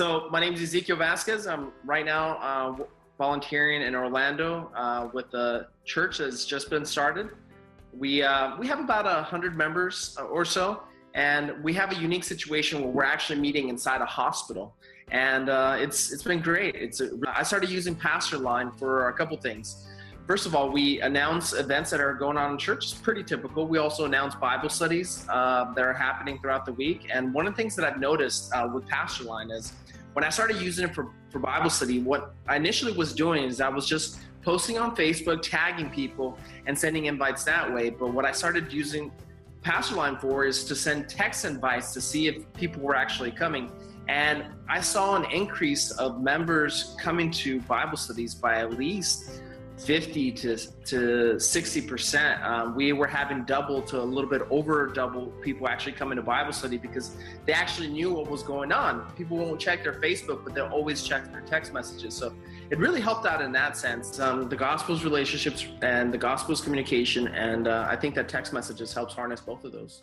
So my name is Ezekiel Vasquez. I'm right now uh, volunteering in Orlando uh, with a church that's just been started. We uh, we have about a hundred members uh, or so, and we have a unique situation where we're actually meeting inside a hospital, and uh, it's it's been great. It's a, I started using PastorsLine for a couple things. First of all, we announce events that are going on in church. It's pretty typical. We also announce Bible studies uh, that are happening throughout the week. And one of the things that I've noticed uh, with PastorsLine is when I started using it for, for Bible study, what I initially was doing is I was just posting on Facebook, tagging people, and sending invites that way. But what I started using PastorsLine for is to send text invites to see if people were actually coming. And I saw an increase of members coming to Bible studies by at least 50 to, to 60 percent. Um, we were having double to a little bit over double people actually coming to Bible study because they actually knew what was going on. People won't check their Facebook, but they'll always check their text messages. So it really helped out in that sense. Um, the gospel's relationships and the gospel's communication, and uh, I think that text messages helps harness both of those.